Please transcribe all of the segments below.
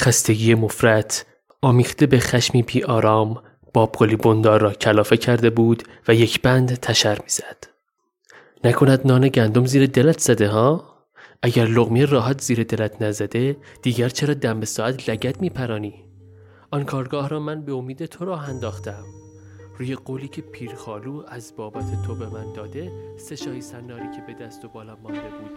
خستگی مفرت آمیخته به خشمی بی آرام بابگلی بندار را کلافه کرده بود و یک بند تشر می‌زد. نکند نان گندم زیر دلت زده ها؟ اگر لغمی راحت زیر دلت نزده دیگر چرا دم به ساعت لگت میپرانی؟ آن کارگاه را من به امید تو راه انداختم روی قولی که پیرخالو از بابت تو به من داده سه شاهی سناری که به دست و بالم مانده بود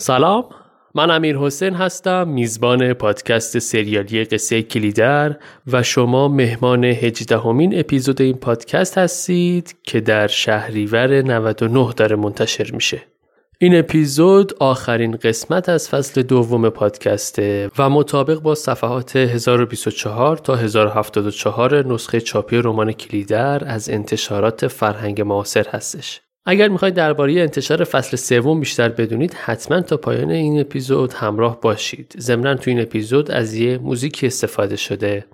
سلام من امیر حسین هستم میزبان پادکست سریالی قصه کلیدر و شما مهمان هجدهمین اپیزود این پادکست هستید که در شهریور 99 داره منتشر میشه. این اپیزود آخرین قسمت از فصل دوم پادکسته و مطابق با صفحات 1024 تا 1074 نسخه چاپی رمان کلیدر از انتشارات فرهنگ معاصر هستش. اگر می‌خواید درباره انتشار فصل سوم بیشتر بدونید حتما تا پایان این اپیزود همراه باشید. ضمنا تو این اپیزود از یه موزیکی استفاده شده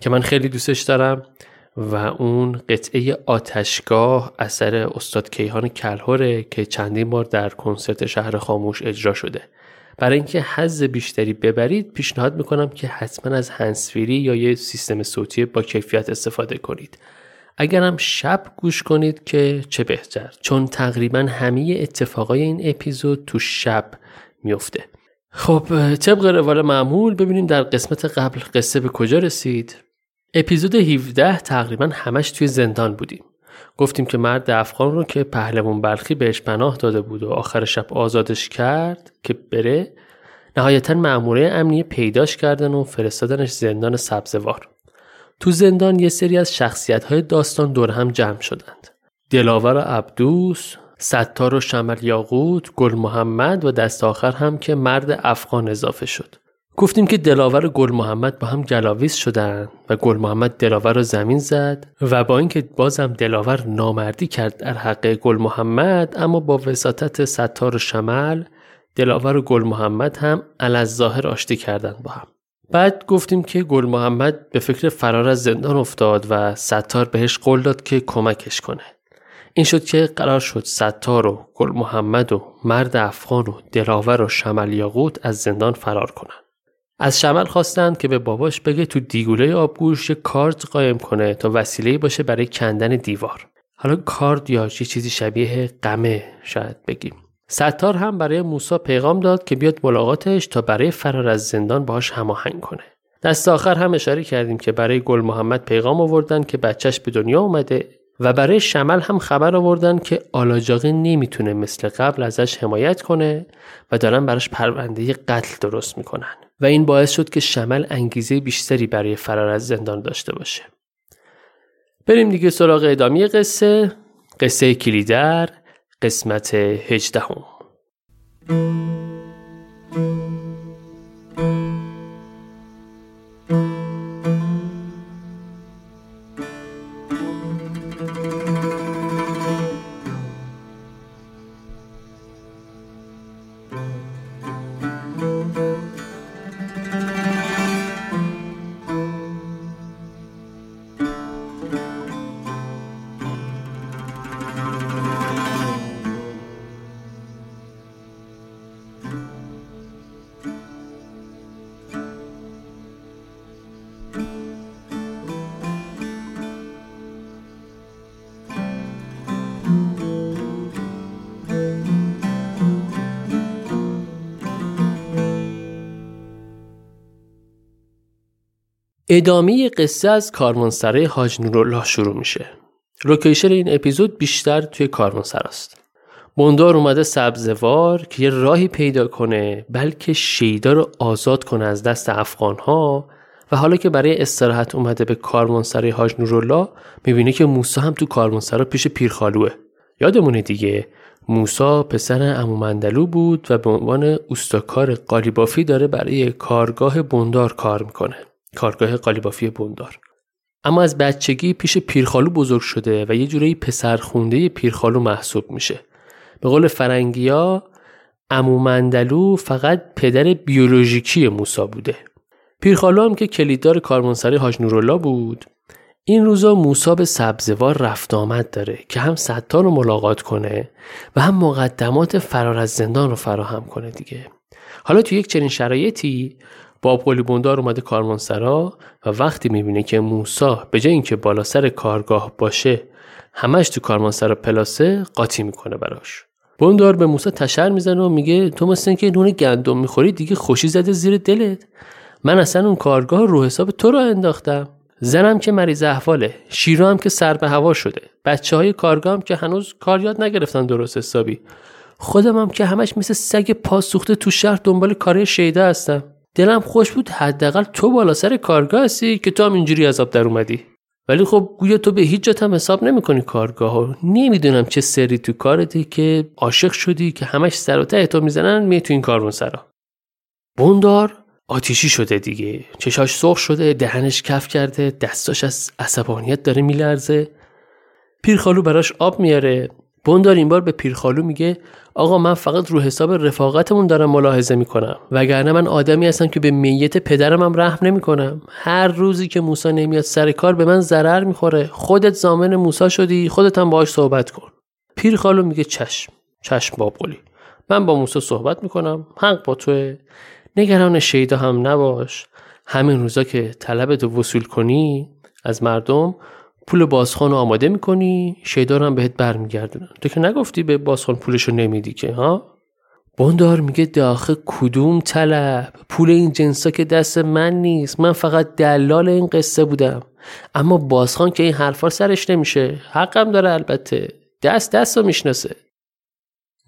که من خیلی دوستش دارم و اون قطعه آتشگاه اثر استاد کیهان کلهوره که چندین بار در کنسرت شهر خاموش اجرا شده. برای اینکه حز بیشتری ببرید پیشنهاد می‌کنم که حتما از هنسفیری یا یه سیستم صوتی با کیفیت استفاده کنید. اگرم شب گوش کنید که چه بهتر چون تقریبا همه اتفاقای این اپیزود تو شب میفته. خب طبق روال معمول ببینیم در قسمت قبل قصه به کجا رسید. اپیزود 17 تقریبا همش توی زندان بودیم. گفتیم که مرد افغان رو که پهلوان بلخی بهش پناه داده بود و آخر شب آزادش کرد که بره نهایتا مأموره امنیه پیداش کردن و فرستادنش زندان سبزوار. تو زندان یه سری از شخصیت های داستان دور هم جمع شدند. دلاور عبدوس، ستار و شمل یاقوت، گل محمد و دست آخر هم که مرد افغان اضافه شد. گفتیم که دلاور و گل محمد با هم گلاویز شدند و گل محمد دلاور رو زمین زد و با اینکه بازم دلاور نامردی کرد در حق گل محمد اما با وساطت ستار و شمل دلاور و گل محمد هم علاز ظاهر آشتی کردند با هم. بعد گفتیم که گل محمد به فکر فرار از زندان افتاد و ستار بهش قول داد که کمکش کنه. این شد که قرار شد ستار و گل محمد و مرد افغان و دلاور و شمل یاقوت از زندان فرار کنن. از شمل خواستند که به باباش بگه تو دیگوله آبگوش یه کارت قایم کنه تا وسیله باشه برای کندن دیوار. حالا کارد یا چیزی شبیه قمه شاید بگیم. ستار هم برای موسا پیغام داد که بیاد ملاقاتش تا برای فرار از زندان باهاش هماهنگ کنه. دست آخر هم اشاره کردیم که برای گل محمد پیغام آوردن که بچهش به دنیا اومده و برای شمل هم خبر آوردن که آلاجاقی نمی‌تونه مثل قبل ازش حمایت کنه و دارن براش پرونده قتل درست می‌کنن و این باعث شد که شمل انگیزه بیشتری برای فرار از زندان داشته باشه. بریم دیگه سراغ ادامه قصه قصه کلیدر قسمت هجدهم. ادامه قصه از کاروانسرای حاج نورالله شروع میشه. لوکیشن این اپیزود بیشتر توی کاروانسراست. بندار اومده سبزوار که یه راهی پیدا کنه بلکه شیدا رو آزاد کنه از دست افغانها و حالا که برای استراحت اومده به کاروانسرای حاج نورالله می‌بینه که موسا هم تو کاروانسرا پیش پیرخالوه. یادمونه دیگه موسا پسر امومندلو بود و به عنوان اوستاکار قالیبافی داره برای کارگاه بندار کار می‌کنه. کارگاه قالیبافی بوندار. اما از بچگی پیش پیرخالو بزرگ شده و یه جورایی پسر خونده پیرخالو محسوب میشه. به قول فرنگیا امومندلو فقط پدر بیولوژیکی موسا بوده. پیرخالو هم که کلیددار کارمانسرای حاج نورالله بود این روزا موسا به سبزوار رفت آمد داره که هم ستار رو ملاقات کنه و هم مقدمات فرار از زندان رو فراهم کنه دیگه. حالا تو یک چنین شرایطی با قلی بندار اومده کارمانسرا و وقتی می‌بینه که موسا به جای اینکه بالا سر کارگاه باشه همش تو کارمانسرا پلاسه قاطی می‌کنه براش. بندار به موسا تشر می‌زنه و میگه تو مثل که نون گندم می‌خوری دیگه خوشی زده زیر دلت. من اصلا اون کارگاه رو حساب تو رو انداختم. زنم که مریض احواله شیرو هم که سر به هوا شده. بچه های کارگاه هم که هنوز کار یاد نگرفتن درست حسابی. خودم هم که همش مثل سگ پاسوخته تو شهر دنبال کار شیده هستم. دلم خوش بود حداقل تو بالا سر کارگاه هستی که تو هم اینجوری عذاب در اومدی. ولی خب گویا تو به هیچ جات هم حساب نمی‌کنی کارگاه ها نمی‌دونم چه سری تو کارتی که عاشق شدی که همش سر و ته تو می‌زنن می تو این کارون سرا. بوندار آتیشی شده دیگه. چشاش سرخ شده دهنش کف کرده دستاش از عصبانیت داره میلرزه. پیرخالو براش آب میاره. بندار این بار به پیرخالو میگه آقا من فقط رو حساب رفاقتمون دارم ملاحظه می‌کنم وگرنه من آدمی هستم که به میت پدرم هم رحم نمی‌کنم. هر روزی که موسا نمیاد سر کار به من ضرر می‌خوره. خودت زامن موسا شدی خودت هم باهاش صحبت کن. پیرخالو میگه چشم چشم باب من با موسا صحبت می‌کنم حق با توه. نگران شیدا هم نباش. همین روزا که طلبت وصول کنی از مردم پول بازخان رو آماده می‌کنی؟ شیدا هم بهت برمیگردونن تو که نگفتی به بازخان پولشو نمیدی که ها؟ بندار میگه داخل کدوم طلب؟ پول این جنسا که دست من نیست. من فقط دلال این قصه بودم. اما بازخان که این حرفا سرش نمیشه. حقم داره البته. دست دست رو می‌شناسه.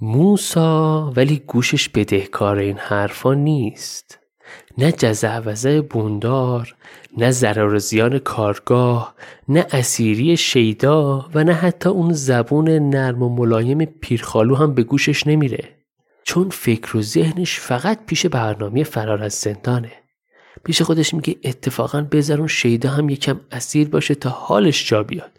موسا ولی گوشش بدهکار این حرفا نیست. نه جزعوزه بوندار نه ضرر زیان کارگاه نه اسیری شیدا و نه حتی اون زبون نرم و ملایم پیرخالو هم به گوشش نمیره. چون فکر و ذهنش فقط پیش برنامه فرار از زندانه. پیش خودش میگه اتفاقا بذارون شیدا هم یکم اسیر باشه تا حالش جا بیاد.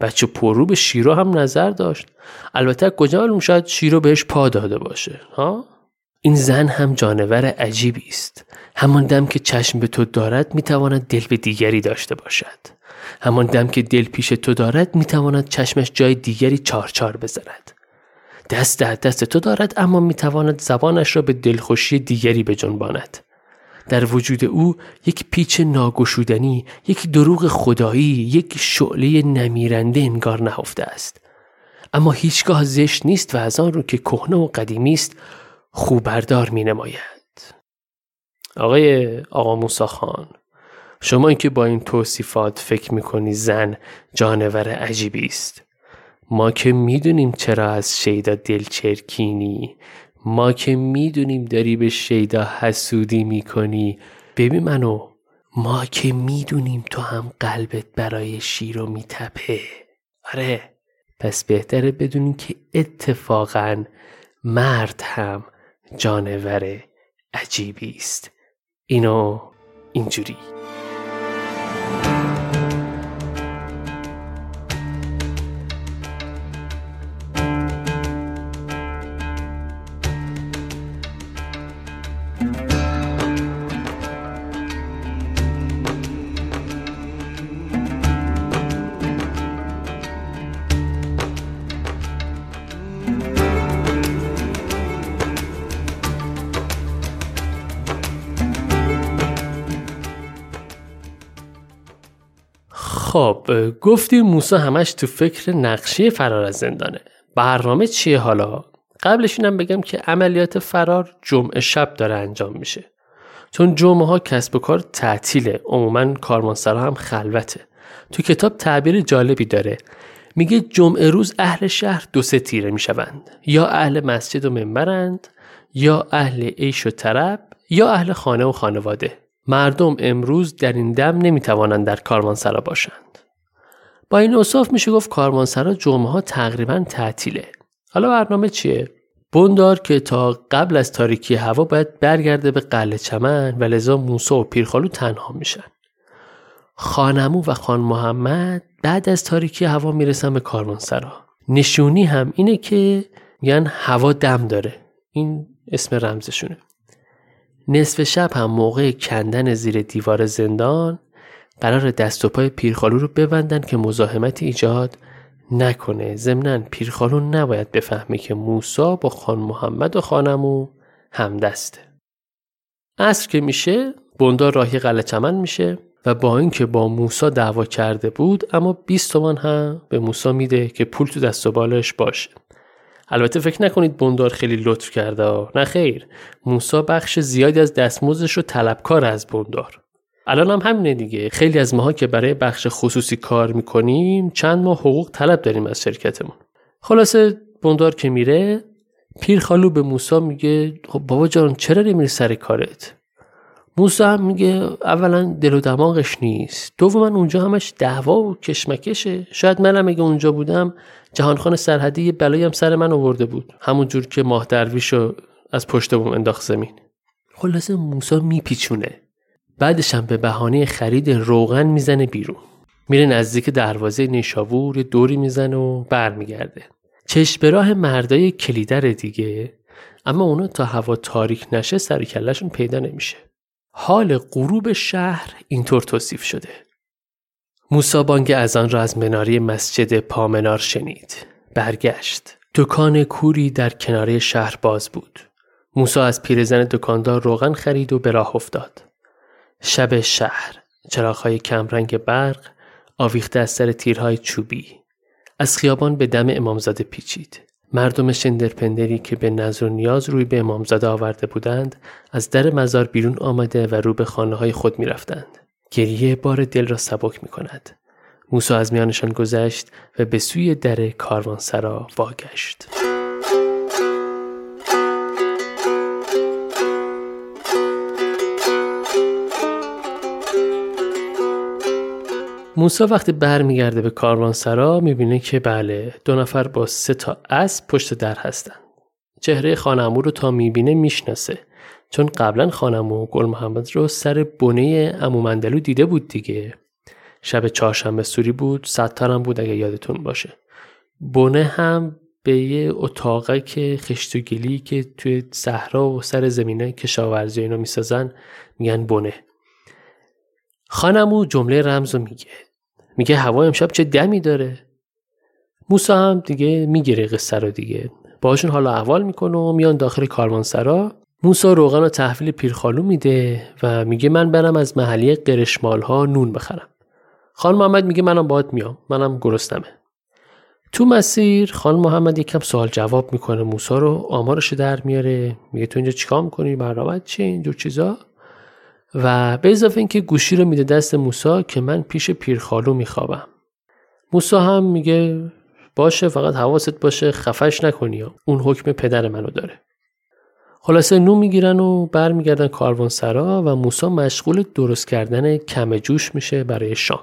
بچه پرو به شیرو هم نظر داشت. البته کجا معلوم شاید شیرو بهش پا داده باشه ها؟ این زن هم جانور عجیبی است. همان دم که چشم به تو دارد می‌تواند دل به دیگری داشته باشد. همان دم که دل پیش تو دارد می‌تواند چشمش جای دیگری چارچار بزند. دست در دست تو دارد اما می‌تواند زبانش را به دلخوشی دیگری بجنباند. در وجود او یک پیچ ناگشودنی یک دروغ خدایی یک شعله نمیرنده انگار نهفته است. اما هیچگاه زشت نیست و از آن رو که کهنه و قدیمی است خوبردار می نماید آقای آقا موسا خان شما که با این توصیفات فکر می‌کنی زن جانور عجیبی است. ما که می‌دونیم چرا از شیدا دلچرکینی ما که می‌دونیم داری به شیدا حسودی می‌کنی. ببین منو ما که می‌دونیم تو هم قلبت برای شیرو میتپه. آره پس بهتره بدونیم که اتفاقا مرد هم جانور عجیبی است. اینو اینجوری. خب گفتیم موسا همش تو فکر نقشه فرار از زندانه. برنامه چیه حالا؟ قبلش اینم بگم که عملیات فرار جمعه شب داره انجام میشه. چون جمعه ها کسب و کار تعطیله. عموما کارمانسرا هم خلوته. تو کتاب تعبیر جالبی داره. میگه جمعه روز اهل شهر دو سه تیره می‌شوند. یا اهل مسجد و منبرند یا اهل عیش و طرب یا اهل خانه و خانواده. مردم امروز در این دم نمی‌توانند در کاروانسرا باشند. با این اصاف میشه گفت کاروانسرا جمعه ها تقریبا تعطیله. حالا برنامه چیه؟ بندار که تا قبل از تاریکی هوا باید برگرده به قله چمن و لذا موسا و پیرخالو تنها میشن. خانمو و خان محمد بعد از تاریکی هوا می‌رسن به کاروانسرا نشونی هم اینه که میگن هوا دم داره این اسم رمزشونه نصف شب هم موقع کندن زیر دیوار زندان قرار دست و پای پیرخالو رو ببندن که مزاحمت ایجاد نکنه. ضمنا پیرخالو نباید بفهمه که موسا با خان محمد و خانمو همدسته عصر که میشه بندار راهی قلعه چمن میشه و با اینکه با موسا دعوا کرده بود اما 20 تومان هم به موسا میده که پول تو دست و بالش باشه. البته فکر نکنید بندار خیلی لطف کرده نه خیر. موسا بخش زیادی از دستمزدش رو طلبکار از بندار. الان هم همینه دیگه. خیلی از ماها که برای بخش خصوصی کار می‌کنیم چند ماه حقوق طلب داریم از شرکتمون. خلاصه بندار که میره پیر خالو به موسا میگه خب بابا جان چرا نمیری سر کارت؟ موسا هم میگه اولا دل و دماغش نیست. دوما اونجا همش دعوا و کشمکشه. شاید منم اگه اونجا بودم جهانخان سرحدی یه بلایی سر من آورده بود. همون جور که ماه درویشو از پشت بوم انداخت زمین. خلاصه موسا میپیچونه. بعدش هم به بهانه خرید روغن می‌زنه بیرون. میره نزدیک دروازه نیشابور یه دوری می‌زنه و برمیگرده. چشم به راه مردای کلیدر دیگه اما اونا تا هوا تاریک نشه سر کلشون پیدا نمیشه. حال غروب شهر اینطور توصیف شده. موسا بانگ از آن را از مناری مسجد پامنار شنید. برگشت. دکان کوری در کناره شهر باز بود. موسا از پیرزن دکاندار روغن خرید و به راه افتاد. شب شهر چراغهای کمرنگ برق آویخته از سر تیرهای چوبی. از خیابان به دم امامزاده پیچید. مردم شندرپندری که به نظر و نیاز روی به امامزاده آورده بودند از در مزار بیرون آمده و رو به خانه های خود می رفتند. گریه بار دل را سبک می کند. موسا از میانشان گذشت و به سوی در کاروانسرا واگشت. موسا وقتی برمیگرده به کاروانسرا می‌بینه که بله دو نفر با سه تا اسب پشت در هستن. چهره خانمو رو تا می‌بینه می‌شناسه چون قبلا خانمو گل محمد رو سر بنه امومندلو دیده بود دیگه. شب چهارشنبه سوری بود ستار هم بود اگه یادتون باشه. بنه هم به یه اتاقه که خشت و گلی که توی صحرا و سر زمینه کشاورزی اینا می‌سازن میگن بنه. خانمو جمله رمز رو میگه میگه هوا امشب چه دمی داره؟ موسا هم دیگه می‌گیره قصه رو دیگه. باشون حالا احوال می‌کنه و میان داخل کاروانسرا. موسا روغن و تحویل پیرخالو میده و میگه من برم از محلی قرشمال ها نون بخرم. خان محمد میگه منم باید میام. منم گرسنمه. تو مسیر خان محمد یکم سوال جواب می‌کنه موسا رو. آمارش در میاره. میگه تو اینجا چیکار می‌کنی؟ برنامه چی؟ اینجور چیزا. و به اضافه اینکه گوشی رو میده دست موسا که من پیش پیرخالو میخوابم. موسا هم میگه باشه فقط حواست باشه خفش نکنی اون حکم پدر منو داره. خلاصه نو می‌گیرن و برمیگردن کاروان سرا و موسا مشغول درست کردن کم جوش میشه برای شام.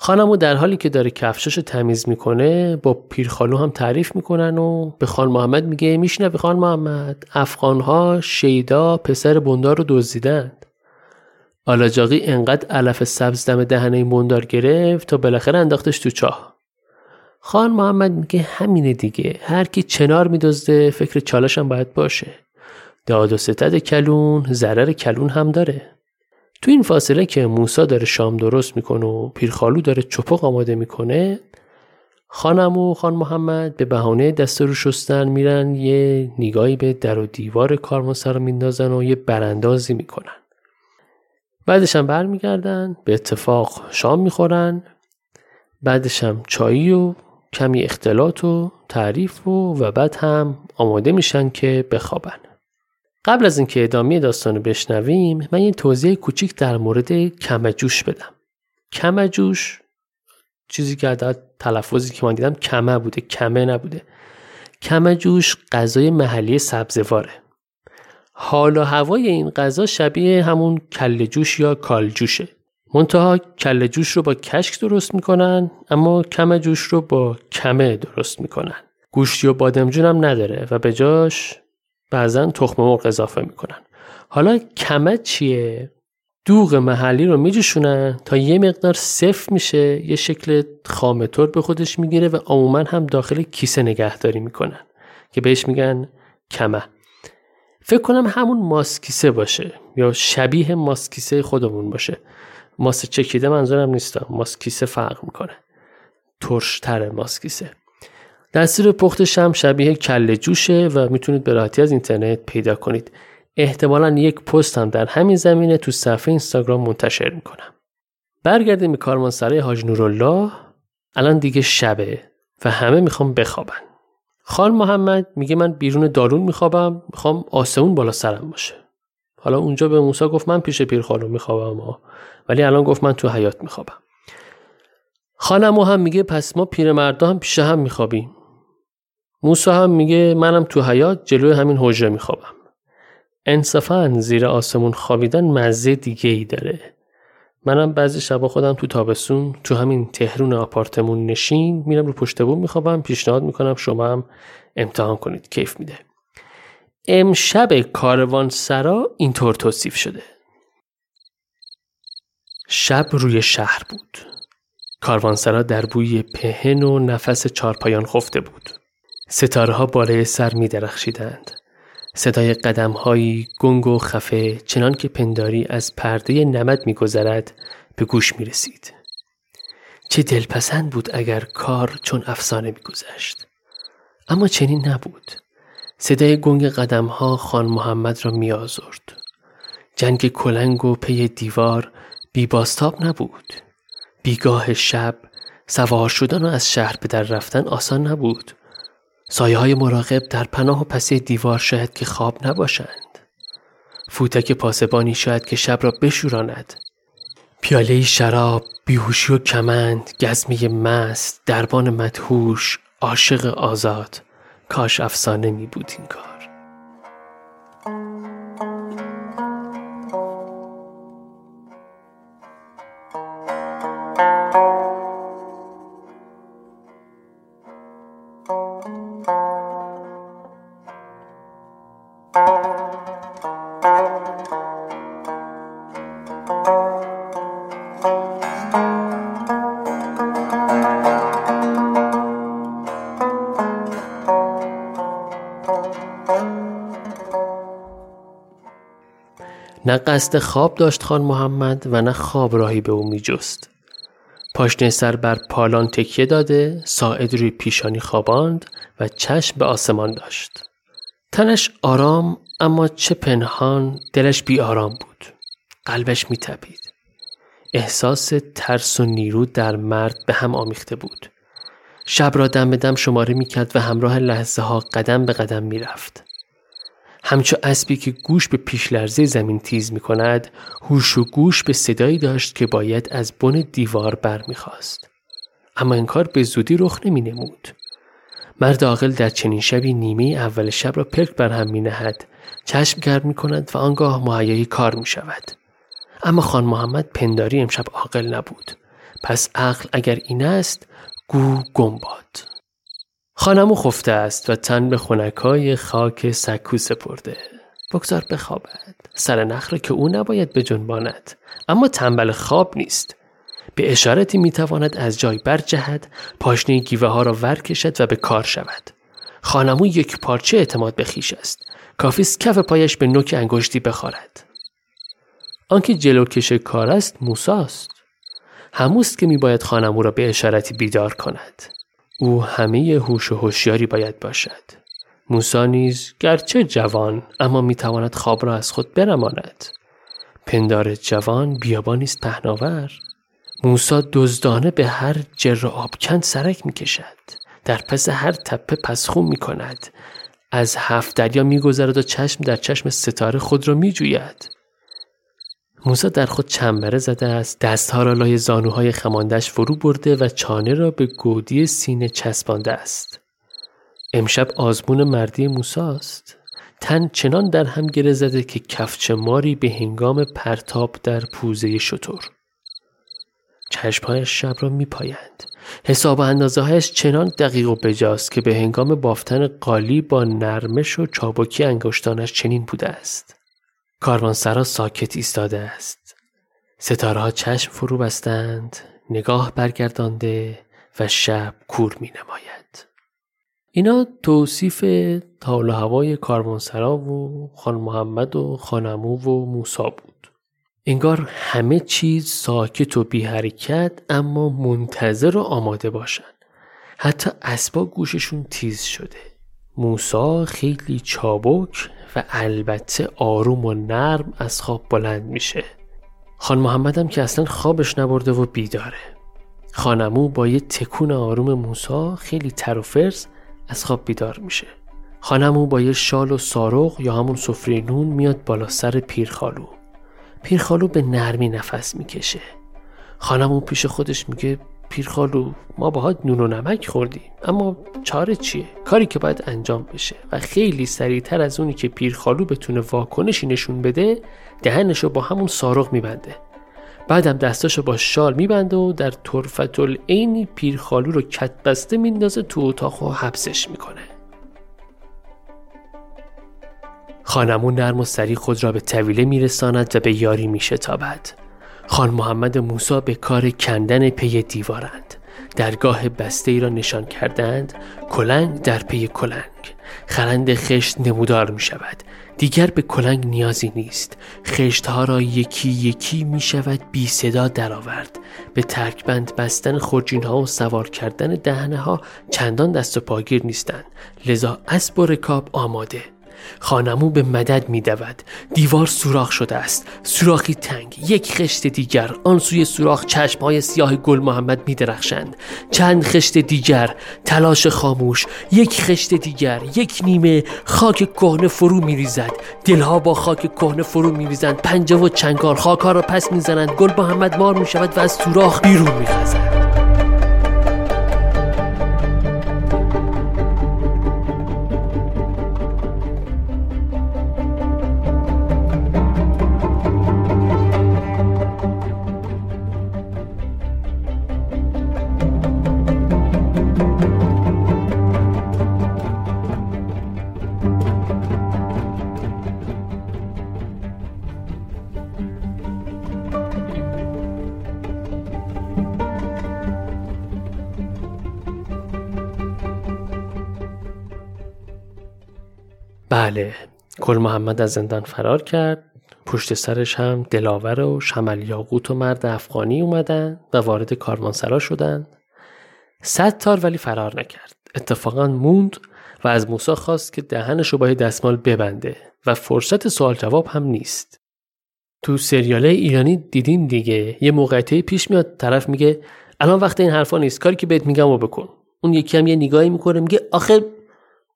خانمو در حالی که داره کفشاشو تمیز می‌کنه با پیرخالو هم تعریف می‌کنن و به خان محمد میگه میشنوی خان محمد؟ افغانها شیدا پسر بندار رو دزدیدند آلاجاقی انقدر علف سبز دم دهنه بندار گرفت تا بالاخره انداختش تو چاه. خان محمد میگه همینه دیگه هر کی چنار میدزده فکر چالش هم باید باشه. داد و ستد کلون ضرر کلون هم داره. تو این فاصله که موسا داره شام درست می‌کنه و پیرخالو داره چپق آماده می‌کنه خانم و خان محمد به بهانه دست رو شستن میرن یه نگاهی به در و دیوار کارمانسرا رو میندازن و یه براندازی می‌کنن. بعدش هم برمیگردن به اتفاق شام می‌خورن بعدش هم چایی و کمی اختلاط و تعریف و و بعد هم آماده میشن که بخوابن. قبل از اینکه ادامه داستان رو بشنویم من یه توضیح کوچیک در مورد کمجوش بدم. کمجوش چیزی که عدد تلفظی که من دیدم کمه بوده کمه نبوده. کمجوش غذای محلی سبزواره. حال و هوای این غذا شبیه همون کله جوش یا کالجوشه. منتها کله جوش رو با کشک درست می‌کنن اما کم جوش رو با کمه درست می‌کنن. گوشتی و بادمجون هم نداره و به جاش بعضا تخم مرغ اضافه می‌کنن. حالا کمه چیه؟ دوغ محلی رو میجوشونن تا یه مقدار صف میشه یه شکل خامتور به خودش می‌گیره و عموما هم داخل کیسه نگهداری می‌کنن که بهش میگن کمه. فکر کنم همون ماسکیسه باشه یا شبیه ماسکیسه خودمون باشه. ماست چکیده منظورم نیستم ماسکیسه فرق می‌کنه. ترشتر ماسکیسه دستور پختش هم شبیه کله جوشه و می‌تونید به راحتی از اینترنت پیدا کنید. احتمالا یک پست هم در همین زمینه تو صفحه اینستاگرام منتشر می‌کنم. برگردیم به کارمانسرای حاج نورالله. الان دیگه شبه و همه می‌خوام بخوابن. خان محمد میگه من بیرون دارون میخوابم می‌خوام آسمون بالا سرم باشه. حالا اونجا به موسی گفت من پیش پیر خانم میخوابم ولی الان گفت من تو حیات میخوابم. خانمو هم میگه پس ما پیرمردا هم پیش هم میخوابیم. موسی هم میگه منم تو حیات جلوی همین حجره میخوابم. انصافا زیر آسمون خوابیدن مزه دیگه ای داره. منم بعضی شبا خودم تو تابستون تو همین تهرون آپارتمون نشین میرم رو پشت بوم میخوابم پیشنهاد می‌کنم شما هم امتحان کنید کیف میده. امشب کاروان سرا اینطور توصیف شده. شب روی شهر بود. کاروانسرا در بوی پهن و نفس چارپایان خفته بود. ستاره ها بالای سر می درخشیدند صدای قدمهایی گنگ و خفه چنان که پنداری از پرده نمد میگذرد به گوش می رسید. چه دلپسند بود اگر کار چون افسانه میگذشت. اما چنین نبود. صدای گنگ قدمها خان محمد را می آزرد. جنگ کلنگ و پی دیوار بیباستاب نبود. بیگاه شب سوار شدن و از شهر به در رفتن آسان نبود. سایه های مراقب در پناه و پسی دیوار شاید که خواب نباشند. فوتک پاسبانی شاید که شب را بشوراند. پیاله شراب، بیهوشی و کمند، گزمی مست، دربان مدهوش، عاشق آزاد، کاش افسانه می بود این کار. نه قصد خواب داشت خان محمد و نه خواب راهی به او می جست. پاشنه سر بر پالان تکیه داده ساعد روی پیشانی خواباند و چشم به آسمان داشت. تنش آرام اما چه پنهان دلش بی آرام بود. قلبش می تبید. احساس ترس و نیرو در مرد به هم آمیخته بود. شب را دم به دم شماره می کرد و همراه لحظه ها قدم به قدم می رفت. همچو اسبی که گوش به پیش لرزه زمین تیز می کند هوش و گوش به صدایی داشت که باید از بن دیوار بر می خواست. اما این کار به زودی رخ نمی نمود. مرد عاقل در چنین شبی نیمه اول شب را پلک بر هم می نهد چشم گرم می کند و آنگاه مهیای کار می شود. اما خان محمد پنداری امشب عاقل نبود. پس عقل اگر این است گو گم باد. خانمو خفته است و تن به خونکای خاک سکو سپرده. بگذار بخوابد. سر نخره که او نباید بجنباند. اما تنبل خواب نیست. به اشارتی می‌تواند از جای برجهد پاشنه گیوه ها را ور کشد و به کار شود. خانمو یک پارچه اعتماد به خیش است. کافیست کف پایش به نوک انگشتی بخارد آنکه جلوکش کار است موساست. هموست که میباید خانمو را به اشارتی بیدار کند. او همه هوش و هوشیاری باید باشد. موسا نیز گرچه جوان اما می‌تواند خواب را از خود برماند. پندار جوان بیابانی است پهناور. موسا دزدانه به هر جر آبکند سرک می‌کشد. در پس هر تپه پسخون می‌کند. از هفت دریا میگذرد و چشم در چشم ستاره خود را میجوید. موسا در خود چنبره زده است دستها را لای زانوهای خماندش فرو برده و چانه را به گودی سینه چسبانده است. امشب آزمون مردی موساست تن چنان در هم گره زده که کفچ ماری به هنگام پرتاب در پوزه شطور چشمهایش شب را میپایند. حساب و اندازه هایش چنان دقیق و بجاست که به هنگام بافتن قالی با نرمش و چابکی انگشتانش چنین بوده است. کاروانسرا ساکت ایستاده است ستاره ها چشم فرو بستند نگاه برگردانده و شب کور می نماید. اینا توصیف تاول هوای کاروانسرا و خان محمد و خانمو و موسا بود. انگار همه چیز ساکت و بی حرکت اما منتظر و آماده باشن. حتی اسبا گوششون تیز شده. موسا خیلی چابک و البته آروم و نرم از خواب بلند میشه. خان محمدم که اصلا خوابش نبرده و بیداره. خانمو با یه تکون آروم موسا خیلی تر و فرز از خواب بیدار میشه. خانمو با یه شال و سارق یا همون سفره نون میاد بالا سر پیرخالو. پیرخالو به نرمی نفس می‌کشه. خانمو پیش خودش میگه پیرخالو ما باهات نون و نمک خوردیم اما چاره چیه؟ کاری که باید انجام بشه و خیلی سریعتر از اونی که پیرخالو بتونه واکنشی نشون بده دهنشو با همون سارق میبنده. بعدم دستاشو با شال میبنده و در طرفت العینی پیرخالو رو کت بسته میندازه تو اتاق و حبسش می‌کنه. خانمون نرم و سریع خود را به طویله میرساند و به یاری میشتابد. خان محمد و موسی به کار کندن پی دیوارند. درگاه بسته ای را نشان کردند. کلنگ در پی کلنگ. خرند خشت نمودار می شود دیگر به کلنگ نیازی نیست. خشت ها را یکی یکی می شود بی صدا درآورد. به ترکبند بستن خورجین ها و سوار کردن دهنه ها چندان دست و پاگیر نیستند. لذا اسب و رکاب آماده. خان عمو به مدد می دود. دیوار سوراخ شده است. سوراخی تنگ. یک خشت دیگر. آن سوی سوراخ چشم های سیاه گل محمد می درخشند چند خشت دیگر. تلاش خاموش. یک خشت دیگر. یک نیمه خاک کهنه فرو می ریزد دلها با خاک کهنه فرو می ریزند پنجه و چنگار خاک ها را پس می زنند گل محمد مار می شود و از سوراخ بیرون می خزند. بله. کل محمد از زندان فرار کرد. پشت سرش هم دلاور و شمل یاقوت و مرد افغانی اومدن و وارد کاروانسرا شدن. صد تار ولی فرار نکرد. اتفاقا موند و از موسا خواست که دهنش رو با دستمال ببنده و فرصت سوال جواب هم نیست. تو سریاله ایرانی دیدیم دیگه. یه موقعیتی پیش میاد طرف میگه الان وقت این حرفا نیست. کاری که بهت میگم و بکن. اون یکی هم یه نگاهی می‌کنه میگه آخر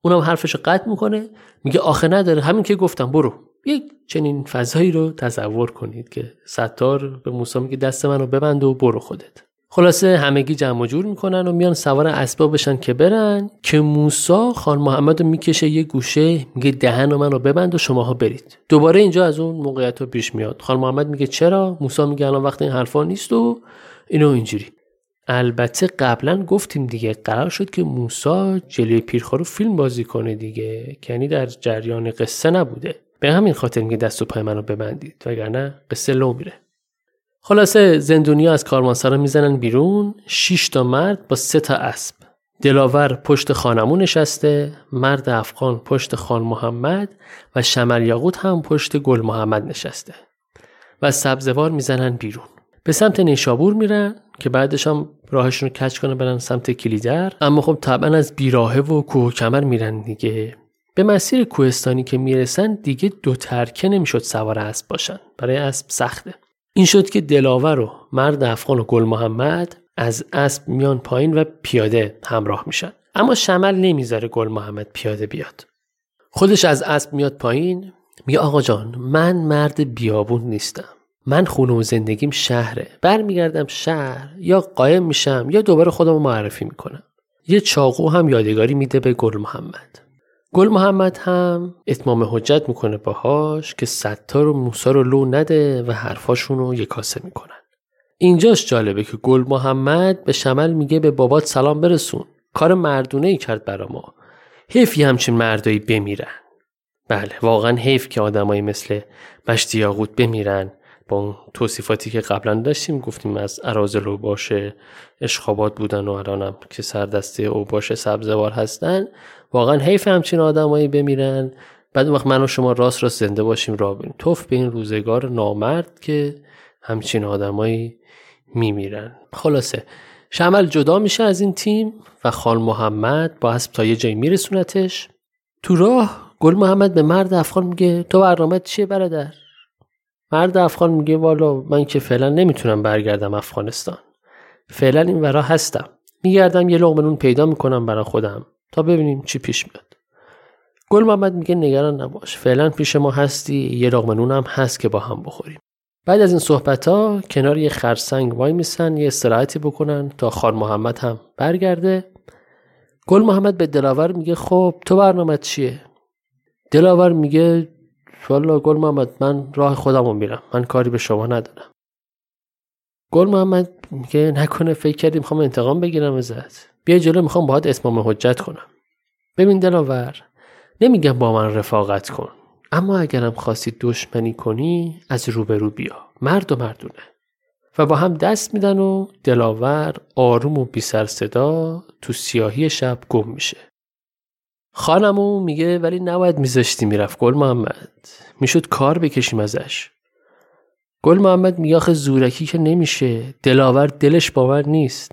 اونم حرفش قطع می‌کنه. میگه آخه نداره همین که گفتم برو. یک چنین فضایی رو تصور کنید که ستار به موسی میگه دست منو ببند و برو خودت. خلاصه همگی جمع جور می‌کنن و میان سوار اسباب بشن که برن که موسا خان محمد رو می‌کشه یه گوشه میگه دهن و منو ببند و شماها برید. دوباره اینجا از اون موقعیت رو پیش میاد. خان محمد میگه چرا؟ موسا میگه الان وقت این حرفا نیست و اینو اینجوری. البته قبلا گفتیم دیگه قرار شد که موسا جلوی پیرخارو فیلم بازی کنه دیگه یعنی در جریان قصه نبوده. به همین خاطر میگه دست و پای منو ببندید وگرنه قصه لو میره. خلاصه زندونیا از کارمانسرا می‌زنن بیرون شش تا مرد با سه تا اسب. دلاور پشت خانمون نشسته مرد افغان پشت خان محمد و شمل یاقوت هم پشت گل محمد نشسته. و سبزوار می‌زنن بیرون. به سمت نیشابور میرن که بعدش هم راهشون رو کچ کنه برن سمت کلیدر. اما خب طبعا از بیراهه و کوه کمر میرن دیگه. به مسیر کوهستانی که می‌رسن دیگه دو ترکه نمی‌شد سوار اسب باشن. برای اسب سخته. این شد که دلاور و مرد افغان و گل محمد از اسب میان پایین و پیاده همراه میشن. اما شمل نمی‌ذاره گل محمد پیاده بیاد. خودش از اسب میاد پایین. میگه آقا جان من مرد بیابون نیستم. من خونه و زندگیم شهره. برمیگردم شهر یا قایم میشم یا دوباره خودم معرفی می‌کنم. یه چاقو هم یادگاری میده به گل محمد. گل محمد هم اتمام حجت می‌کنه باهاش که ستار و موسا رو لو نده و حرفاشون رو یکاسه می‌کنن. اینجاش جالبه که گل محمد به شمل میگه به بابات سلام برسون. کار مردونه ای کرد برا ما. حیفی همچین مردایی بمیرن. بله واقعا حیف که آدمایی مثل مشتی بمیرن. اون توصیفاتی که قبلا داشتیم گفتیم از ارازل و باشه اشخابات بودن و الانم که سردسته او باشه سبزوار هستن. واقعا حیف همچین آدمایی بمیرن. بعد وقت من و شما راست راست زنده باشیم را بریم. توف به این روزگار نامرد که همچین آدمایی میمیرن. خلاصه شمل جدا میشه از این تیم و خال محمد با اسب تا یه جایی میرسونتش. تو راه گل محمد به مرد افغان میگه تو برنامه چیه برادر؟ مرد افغان میگه والا من که فعلا نمی‌تونم برگردم افغانستان. فعلا این ورا هستم. میگردم یه لغمه نون پیدا می‌کنم برای خودم تا ببینیم چی پیش میاد. گل محمد میگه نگران نباش. فعلا پیش ما هستی یه لغمه نون هم هست که با هم بخوریم. بعد از این صحبت ها کنار یه خرسنگ وای میسن یه استراحتی بکنن تا خان محمد هم برگرده. گل محمد به دلاور میگه خب تو برنامه چیه؟ دلاور میگه والا گل محمد من راه خودم رو میرم من کاری به شما ندارم. گل محمد میگه نکنه فکر کردی می‌خوام انتقام بگیرم ازت. بیا جلو می‌خوام باهات اسمام حجت کنم. ببین دلاور نمیگم با من رفاقت کن. اما اگرم خواستی دشمنی کنی از روبرو بیا. مرد و مردونه. و با هم دست میدن و دلاور آروم و بی سر صدا تو سیاهی شب گم میشه. خانمو میگه ولی نباید میذاشتی می‌رفت. گل محمد. می‌شد کار بکشیم ازش. گل محمد میگه زورکی که نمیشه. دلاور دلش باور نیست.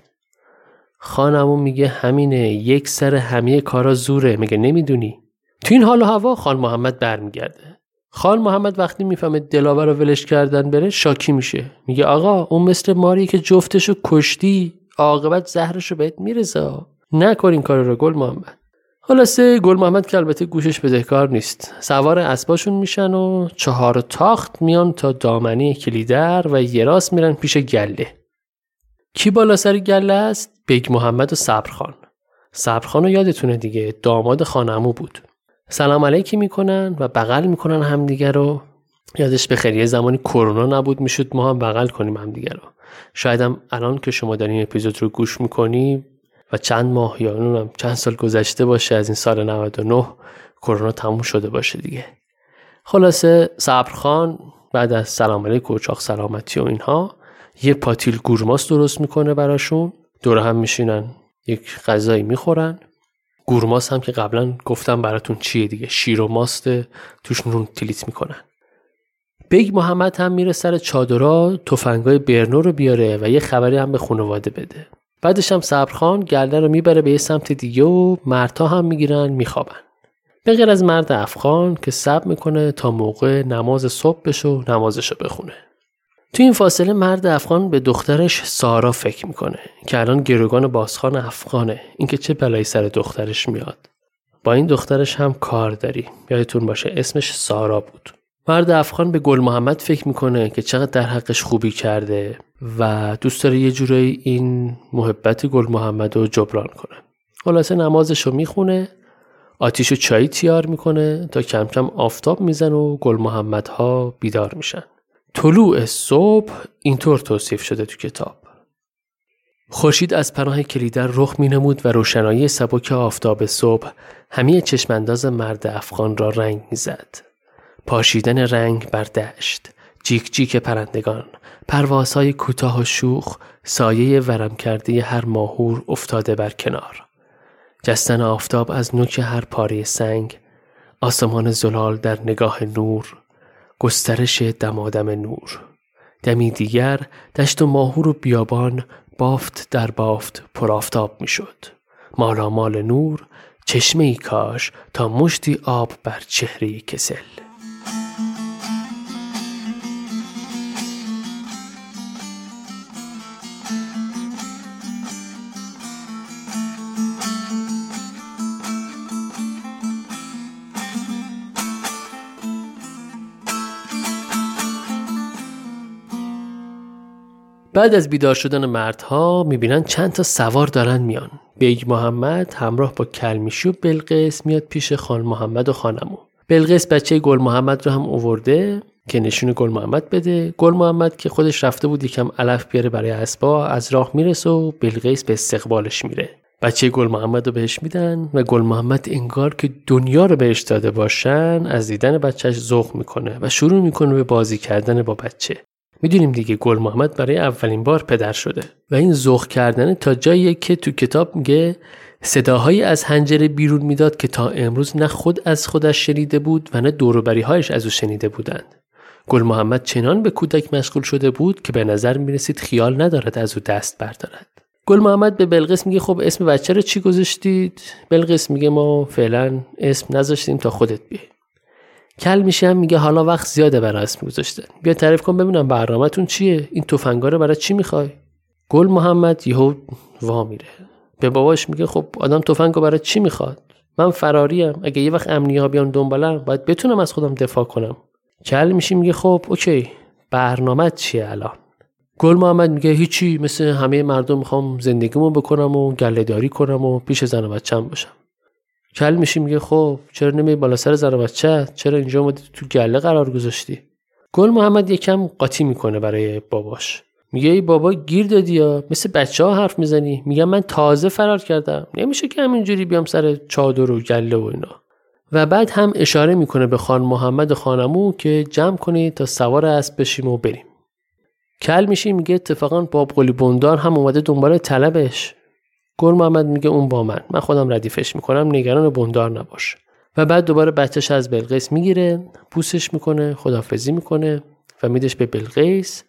خانمو میگه همینه. یک سر همه کارا زوره. میگه نمی‌دونی؟ تو این حال و هوا خان محمد برمیگرده. خان محمد وقتی می‌فهمه دلاور رو ولش کردن بره شاکی میشه. میگه آقا اون مثل ماری که جفتشو کشتی عاقبت زهرشو بهت می‌رسه نکن این کار رو گل محمد. خلاصه گل محمد که البته گوشش بدهکار نیست. سوار اسباشون میشن و چهار تاخت میان تا دامنه کلیدر و یه راست میرن پیش گله. کی بالا سر گله است؟ بیگ محمد و صبرخان. صبرخان رو یادتونه دیگه داماد خانمو بود. سلام علیکی می‌کنن و بغل می‌کنن همدیگه رو. یادش به خیریه زمانی کرونا نبود می‌شد ما هم بغل کنیم همدیگه رو. شاید هم الان که شما در این اپیزود رو گوش می‌کنی و چند ماه یا اونم چند سال گذشته باشه از این سال 99 کرونا تموم شده باشه دیگه. خلاصه صبرخان بعد از سلام علیک و چاق سلامتی و اینها یه پاتیل گورماس درست می‌کنه براشون. دور هم میشینن یک غذایی می‌خورن. گورماس هم که قبلا گفتم براتون چیه دیگه شیر و ماست توش نون تلیت می‌کنن. بیگ محمد هم میره سر چادرها تفنگای برنو رو بیاره و یه خبری هم به خانواده بده. بعدش هم صبرخان گردن رو می‌بره به یه سمت دیگه و مردها هم می‌گیرن میخوابن. به غیر از مرد افغان که صبر می‌کنه تا موقع نماز صبح بشه و نمازشو بخونه. تو این فاصله مرد افغان به دخترش سارا فکر می‌کنه که الان گروگان بازخان افغانه. اینکه چه بلایی سر دخترش میاد. با این دخترش هم کار داری یادتون باشه اسمش سارا بود. مرد افغان به گل محمد فکر می‌کنه که چقدر در حقش خوبی کرده و دوست داره یه جورایی این محبت گل محمد رو جبران کنه. خلاصه نمازش رو می‌خونه آتیش و چایی تیار می‌کنه تا کم کم آفتاب میزن و گل محمد ها بیدار میشن. طلوع صبح اینطور توصیف شده تو کتاب. خورشید از پناه کلیدر رخ می نمود و روشنایی سبک آفتاب صبح همه چشمانداز مرد افغان را رنگ می‌زد. پاشیدن رنگ بر دشت، جیک جیک پرندگان، پروازهای کوتاه و شوخ، سایه ورم کرده هر ماهور افتاده بر کنار. جستن آفتاب از نوک هر پاره سنگ، آسمان زلال در نگاه نور، گسترش دمادم نور. دمی دیگر دشت و ماهور و بیابان بافت در بافت پرافتاب می‌شد. مالا مال نور چشمه ای کاش تا مشتی آب بر چهره کسل. بعد از بیدار شدن مردها می‌بینن چند تا سوار دارن میان. بیگ محمد همراه با کلمیشی و بلقیس میاد پیش خان محمد و خان عمو. بلقیس بچه گل محمد رو هم اوورده که نشون گل محمد بده. گل محمد که خودش رفته بود یکم علف بیاره برای اسبا از راه می‌رسه و بلقیس به استقبالش میره. بچه گل محمد رو بهش میدن و گل محمد انگار که دنیا رو بهش داده باشن از دیدن بچهش ذوق می‌کنه و شروع می‌کنه به بازی کردن با بچه. می‌دونیم دیگه گل محمد برای اولین بار پدر شده. و این ذوق کردن تا جایی که تو کتاب میگه صداهایی از هنجره بیرون می‌داد که تا امروز نه خود از خودش شنیده بود و نه دوروبری هایش از او شنیده بودند. گل محمد چنان به کودک مشغول شده بود که به نظر می‌رسید خیال ندارد از او دست بردارد. گل محمد به بلقیس میگه خب اسم بچه رو چی گذاشتید؟ بلقیس میگه ما فعلا اسم نذاشتیم تا خودت بیای. کل میشه میگه حالا وقت زیاده برای اسم گذاشتن. بیا تعریف کن ببینم برنامهتون چیه؟ این تفنگا رو برای چی می‌خوای؟ گل محمد یهو وا میره. به باباش میگه خب آدم تفنگو برای چی می‌خواد؟ من فراریم. اگه یه وقت امنی ها بیان دنبالم باید بتونم از خودم دفاع کنم. کل میشه میگه خب اوکی. برنامه چیه الان؟ گل محمد میگه هیچی مثل همه مردم می‌خوام زندگیمو بکنم و گله کنم و پیش زن و بچم باشم. کل میشی میگه خب چرا نمی بالا سر زن بچه؟ چرا اینجا اومدی تو گله قرار گذاشتی؟ گل محمد یکم قاطی می‌کنه برای باباش. میگه ای بابا گیر دادی یا؟ مثل بچه ها حرف می‌زنی؟ میگم من تازه فرار کردم. نمیشه که همینجوری بیام سر چادر و گله و اینا. و بعد هم اشاره می‌کنه به خان محمد خانمو که جمع کنید تا سوار اسب بشیم و بریم. کل میشی میگه اتفاقا باب قلی بندار هم اومده دنبال طلبش. گل محمد میگه اون با من. من خودم ردیفش می‌کنم نگران بندار نباش. و بعد دوباره بچهش از بلقیس می‌گیره بوسش می‌کنه خدافزی می‌کنه و میدش به بلقیس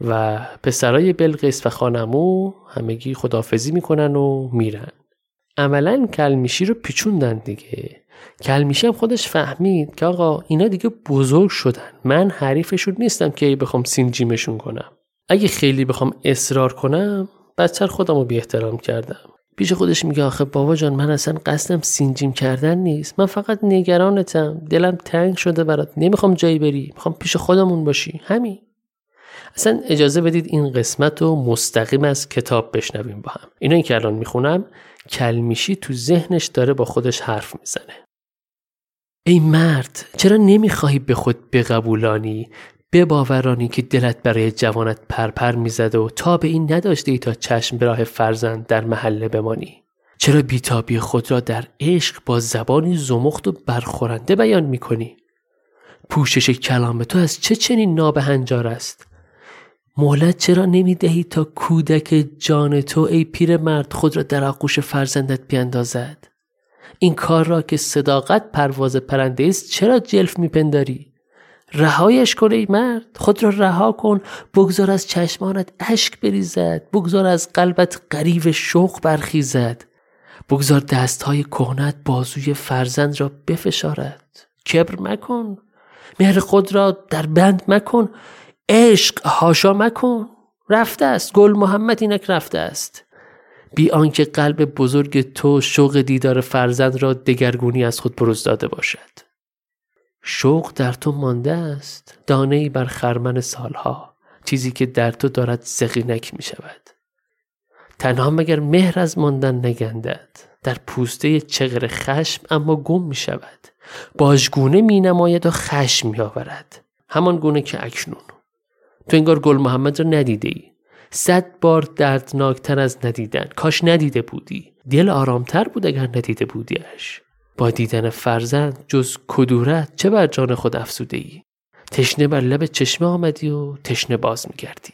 و پسرای بلقیس و خانمو همگی خدافزی می‌کنن و میرن. عملا کلمیشی رو پیچوندن دیگه. کلمیشی هم خودش فهمید که آقا اینا دیگه بزرگ شدن. من حریفشون نیستم که بخوام سینجیمشون کنم. اگه خیلی بخوام اصرار کنم بچه خودم رو بی احترام کردم. پیش خودش میگه آخه بابا جان من اصلا قصدم سینجیم کردن نیست. من فقط نگرانتم. دلم تنگ شده برات. نمی‌خوام جایی بری. می‌خوام پیش خودمون باشی. همین. اصلا اجازه بدید این قسمت رو مستقیم از کتاب بشنویم با هم. اینا که الان می‌خونم کلمیشی تو ذهنش داره با خودش حرف می‌زنه. ای مرد چرا نمی‌خواهی به خود بقبولانی؟ بباورانی که دلت برای جوانت پرپر می‌زد و تا به این نداشته ای تا چشم به راه فرزند در محله بمانی. چرا بیتابی خود را در عشق با زبانی زمخت و برخورنده بیان می‌کنی؟ پوشش کلام تو از چه چنین نابهنجار است؟ مهلت چرا نمی‌دهی تا کودک جان تو ای پیر مرد خود را در آغوش فرزندت بیاندازد؟ این کار را که صداقت پرواز پرنده است چرا جلف میپنداری؟ رهایش کن ای مرد. خود را رها کن. بگذار از چشمانت اشک بریزد. بگذار از قلبت قریب شوق برخیزد. بگذار دستهای کهنت بازوی فرزند را بفشارد. کبر مکن. مهر خود را در بند مکن. عشق هاشا مکن. رفته است. گل محمد اینک رفته است. بی آنکه قلب بزرگ تو شوق دیدار فرزند را دگرگونی از خود بروز داده باشد. شوق در تو مانده است. دانه ای بر خرمن سالها. چیزی که در تو دارد زقینک می شود تنها مگر مهر از ماندن نگندد. در پوسته چغر خشم اما گم می شود باجگونه می نماید و خشم می آورد همان گونه که اکنون. تو انگار گل محمد را ندیده ای صد بار دردناکتر از ندیدن. کاش ندیده بودی. دل آرامتر بود اگر ندیده بودیش. با دیدن فرزند جز کدورت چه بر جان خود افسوده ای تشنه بر لب چشمه آمدی و تشنه باز میگردی.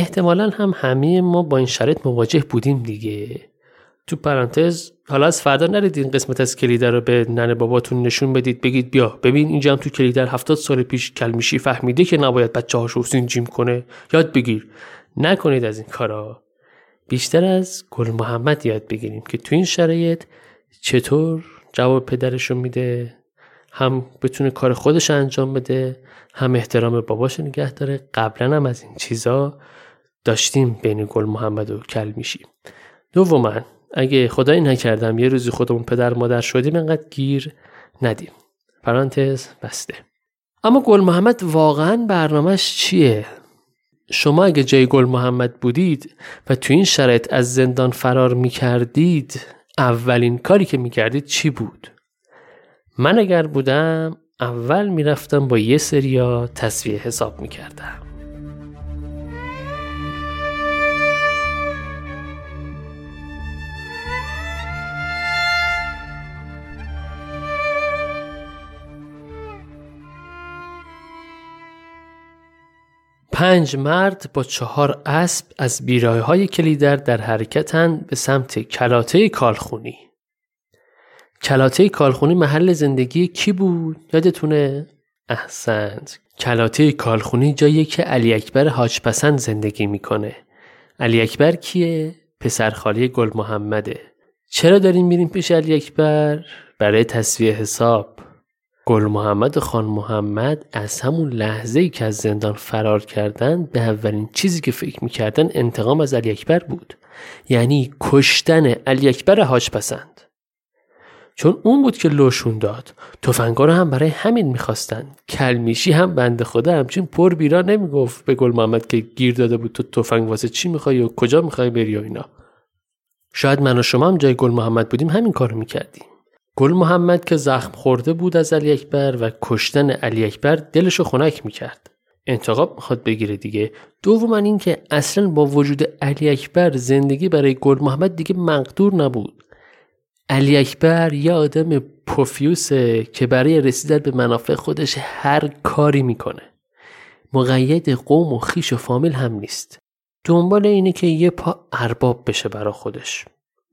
احتمالا هم همه ما با این شرط مواجه بودیم دیگه. تو پرانتز حالا از فردا نرید این قسمت از کلیدر رو به ننه باباتون نشون بدید بگید بیا. ببین اینجا هم تو کلیدر هفتاد سال پیش کلمیشی فهمیده که نباید بچه هاشو جیم کنه. یاد بگیر. نکنید از این کارا. بیشتر از گل محمد یاد بگیریم که تو این شرایط چطور جواب پدرشو میده هم بتونه کار خودش انجام بده هم احترام باباش نگه داره. قبلا هم از این چیزا داشتیم بین گل محمد و کل میشیم. دوما اگه خدایی نکردم یه روزی خودمون پدر مادر شدیم انقدر گیر ندیم. پرانتز بسته. اما گل محمد واقعا برنامهش چیه؟ شما اگه جای گل محمد بودید و تو این شرایط از زندان فرار می کردید اولین کاری که می کردید چی بود؟ من اگر بودم اول می‌رفتم با یه سریا تصویه حساب می‌کردم. پنج مرد با چهار اسب از بیراه های کلیدر در حرکتن به سمت کلاته کالخونی. کلاته کالخونی محل زندگی کی بود؟ یادتونه؟ احسنت. کلاته کالخونی جایی که علی اکبر حاج پسند زندگی می‌کنه. علی اکبر کیه؟ پسرخالی گل محمده. چرا داریم میریم پیش علی اکبر؟ برای تصویه حساب. گل محمد و خان محمد از همون لحظه ای که از زندان فرار کردن به اولین چیزی که فکر می‌کردن انتقام از علی اکبر بود. یعنی کشتن علی اکبر حاج پسند چون اون بود که لوشون داد. تفنگا رو هم برای همین می‌خواستن. کلمیشی هم بنده خدا همچین پر بیرا نمی‌گفت به گل محمد که گیر داده بود. تو تفنگ واسه چی می‌خوای و کجا می‌خوای بری و اینا؟ شاید من و شما هم جای گل محمد بودیم همین کارو می‌کردیم. گل محمد که زخم خورده بود از علی اکبر و کشتن علی اکبر دلشو خنک می‌کرد. انتقاب می‌خواد بگیره دیگه. دوم این که اصلا با وجود علی اکبر زندگی برای گل محمد دیگه مقدور نبود. علی اکبر یه آدم پوفیوسه که برای رسیدن به منافع خودش هر کاری می‌کنه. مقید قوم و خیش و فامیل هم نیست. دنبال اینه که یه پا ارباب بشه برا خودش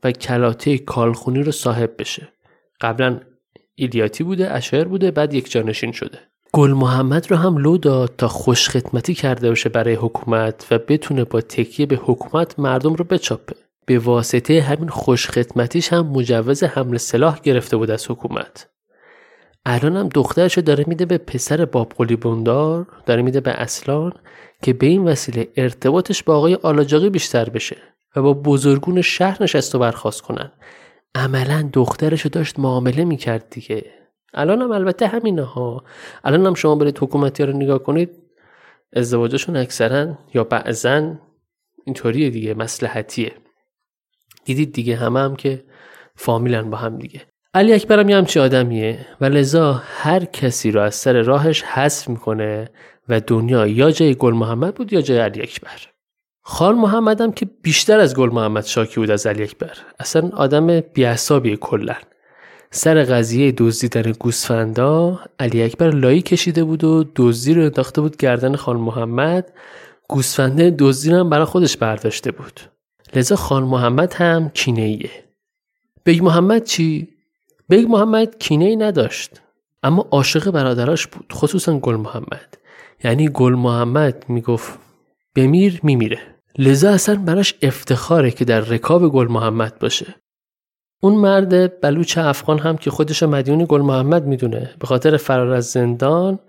و کلاته کالخونی رو صاحب بشه. قبلا ایلیاتی بوده اشایر بوده بعد یک جانشین شده. گل محمد رو هم لو داد تا خوش خدمتی کرده باشه برای حکومت و بتونه با تکیه به حکومت مردم رو بچاپه. به واسطه همین خوش خدمتیش هم مجوز حمل سلاح گرفته بود از حکومت. الان هم دخترش داره میده به پسر بابقلی بندار داره میده به اصلان که به این وسیله ارتباطش با آقای آلاجاقی بیشتر بشه و با بزرگون شهر نشست و برخواست کنن. عملا دخترش رو داشت معامله می‌کرد دیگه. الان هم البته همینه ها. الان هم شما برید حکومتی رو نگاه کنید ازدواجشون اکثرا یا بعضا اینطوریه دیگه مسلحتیه دیدید دیگه همه هم که فامیلن با هم دیگه. علی اکبرم یه همچی آدمیه و لذا هر کسی رو از سر راهش حذف می‌کنه و دنیا یا جای گل محمد بود یا جای علی اکبر. خان محمدم که بیشتر از گل محمد شاکی بود از علی اکبر. اصلا آدم بیعصابی کلا. سر قضیه دزدیدن گوسفندا علی اکبر لایی کشیده بود و دزدی رو انداخته بود گردن خان محمد. گوسفنده دزدی هم برای خودش برداشته بود. لذا خان محمد هم کینه ایه بیگ محمد چی؟ بیگ محمد کینه ای نداشت اما عاشق برادراش بود خصوصا گل محمد. یعنی گل محمد می‌گفت بمیر میمیره. لذا اصلا براش افتخاره که در رکاب گل محمد باشه. اون مرد بلوچ افغان هم که خودش مدیون گل محمد می‌دونه. به خاطر فرار از زندان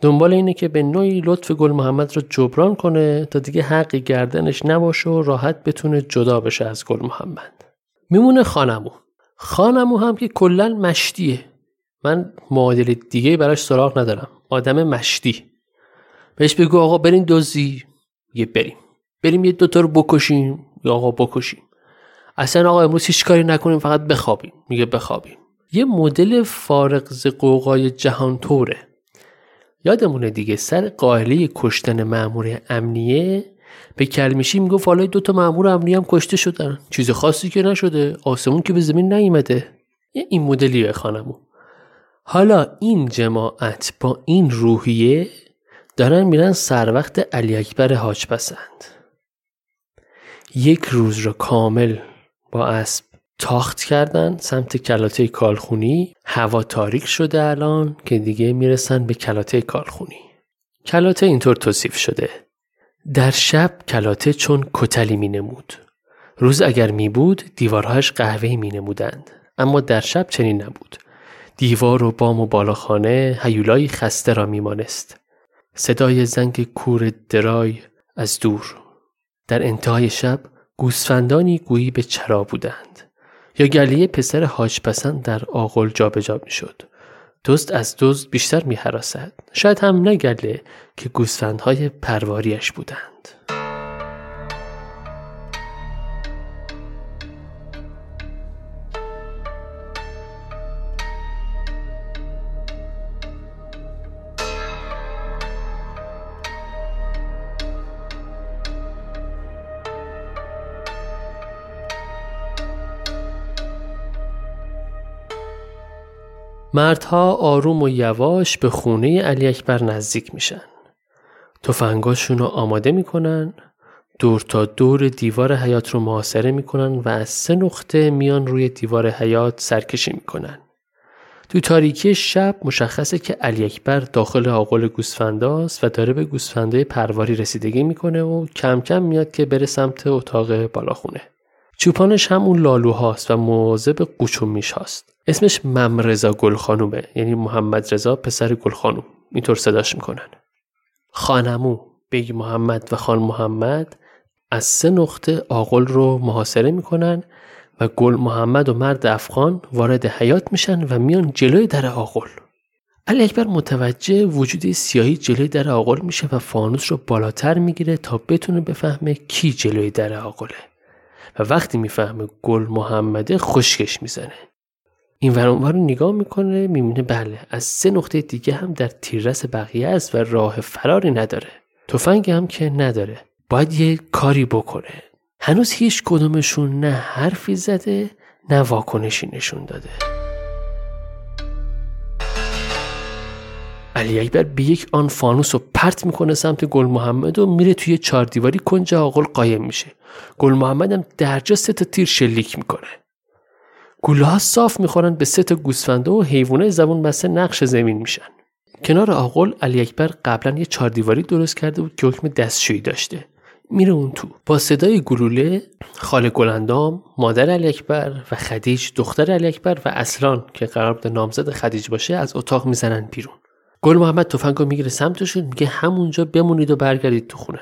دنبال اینه که به نوعی لطف گل محمد رو جبران کنه تا دیگه حقی گردنش نباشه و راحت بتونه جدا بشه از گل محمد. میمونه خانمو. خانمو هم که کلا مشتیه. من معادل دیگه براش سراغ ندارم. آدم مشتی. بهش بگو آقا برین دوزی یه بریم. بریم یه دوتا رو بکشیم. یا آقا بکشیم. اصلا آقا امروز هیچ کاری نکنیم فقط بخوابیم. میگه بخوابیم. یه مدل فارغ ز قوقای جهان طوره. یادمونه دیگه سر قائله کشتن مامور امنیه به کلمیشی می‌گفت حالا دو تا مامور امنیه هم کشته شدن. چیز خاصی که نشده. آسمون که به زمین نیومده. این مدلیه خانمو. حالا این جماعت با این روحیه دارن میرن سر وقت علی اکبر حاج پسند. یک روز را کامل با اسب تاخت کردن سمت کلاته کالخونی. هوا تاریک شده الان که دیگه می‌رسن به کلاته کالخونی. کلاته اینطور توصیف شده. در شب کلاته چون کتلی می نمود. روز اگر می بود دیوارهاش قهوهی می نمودند. اما در شب چنین نبود. دیوار و بام و بالاخانه هیولای خسته را میمانست صدای زنگ کور درای از دور. در انتهای شب گوسفندانی گویی به چرا بودند یا گلیه پسر حاج پسند در آغل جابجا می شد. دزد از دزد بیشتر می حراسد. شاید هم نگله که گوسفندهای پرواریش بودند. مردها آروم و یواش به خونه علی اکبر نزدیک میشن. تفنگاشون رو آماده می‌کنن دور تا دور دیوار حیات رو محاصره می‌کنن و از سه نقطه میان روی دیوار حیات سرکشی می‌کنن. تو تاریکی شب مشخصه که علی اکبر داخل آقل گوسفنداست و داره به گوسفندای پرواری رسیدگی می‌کنه و کم کم میاد که بره سمت اتاق بالاخونه. چوپانش هم اون لالوهاست و مواظب قوچومیش هاست. اسمش ممرزا گلخانومه یعنی محمد رضا پسر گلخانوم اینطور صداش می‌کنن. خان عمو بیگ محمد و خان محمد از سه نقطه آغل رو محاصره می‌کنن و گل محمد و مرد افغان وارد حیاط میشن و میان جلوی در آغل. علی اکبر متوجه وجود سیاهی جلوی در آغل میشه و فانوس رو بالاتر می‌گیره تا بتونه بفهمه کی جلوی در آغله و وقتی می‌فهمه گل محمده خشکش می‌زنه این ور رو نگاه می‌کنه می‌بینه بله از سه نقطه دیگه هم در تیررس بقیه است و راه فراری نداره. تفنگ هم که نداره. باید یه کاری بکنه. هنوز هیچ کدومشون نه حرفی زده نه واکنشی نشون داده. علی اکبر به یک آن فانوس رو پرت می‌کنه سمت گل محمد و میره توی چهار دیواری کنج آقل قایم میشه. گل محمد هم درجا سه تا تیر شلیک می‌کنه. گوله ها صاف می‌خورن به سه تا گوسفنده و حیوانه زبون بسته نقش زمین میشن. کنار آقل علی اکبر قبلا یه چهار دیواری درست کرده بود که حکم دستشویی داشته. میره اون تو. با صدای گلوله خاله گلندام مادر علی اکبر و خدیج دختر علی اکبر و اصلان که قرار بود نامزد خدیج باشه از اتاق می‌زنن بیرون. گل محمد تفنگو می‌گیره سمتشون میگه همونجا بمونید و برگردید تو خونه.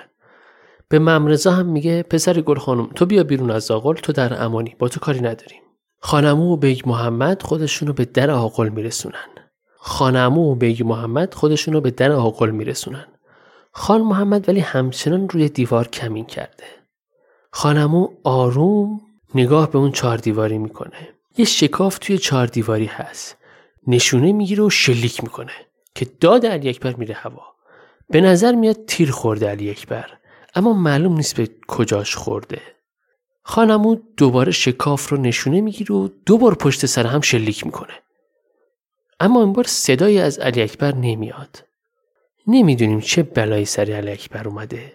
به ممرزا هم میگه پسر گل خانم تو بیا بیرون از آغل تو در امانی با تو کاری نداریم. خان عمو و بیگ محمد خودشونو به در آغل میرسونن. خان عمو و بیگ محمد خودشونو به در آغل میرسونن. خان محمد ولی همچنان روی دیوار کمین کرده. خان عمو آروم نگاه به اون چهار دیواری می‌کنه. یه شکاف توی چهار دیواری هست. نشونه می‌گیره و شلیک می‌کنه که داد علی اکبر میره هوا. به نظر میاد تیر خورده علی اکبر اما معلوم نیست به کجاش خورده. خانمو دوباره شکاف رو نشونه می‌گیره و دوبار پشت سر هم شلیک می‌کنه. اما این بار صدایی از علی اکبر نمیاد. نمی‌دونیم چه بلایی سری علی اکبر اومده.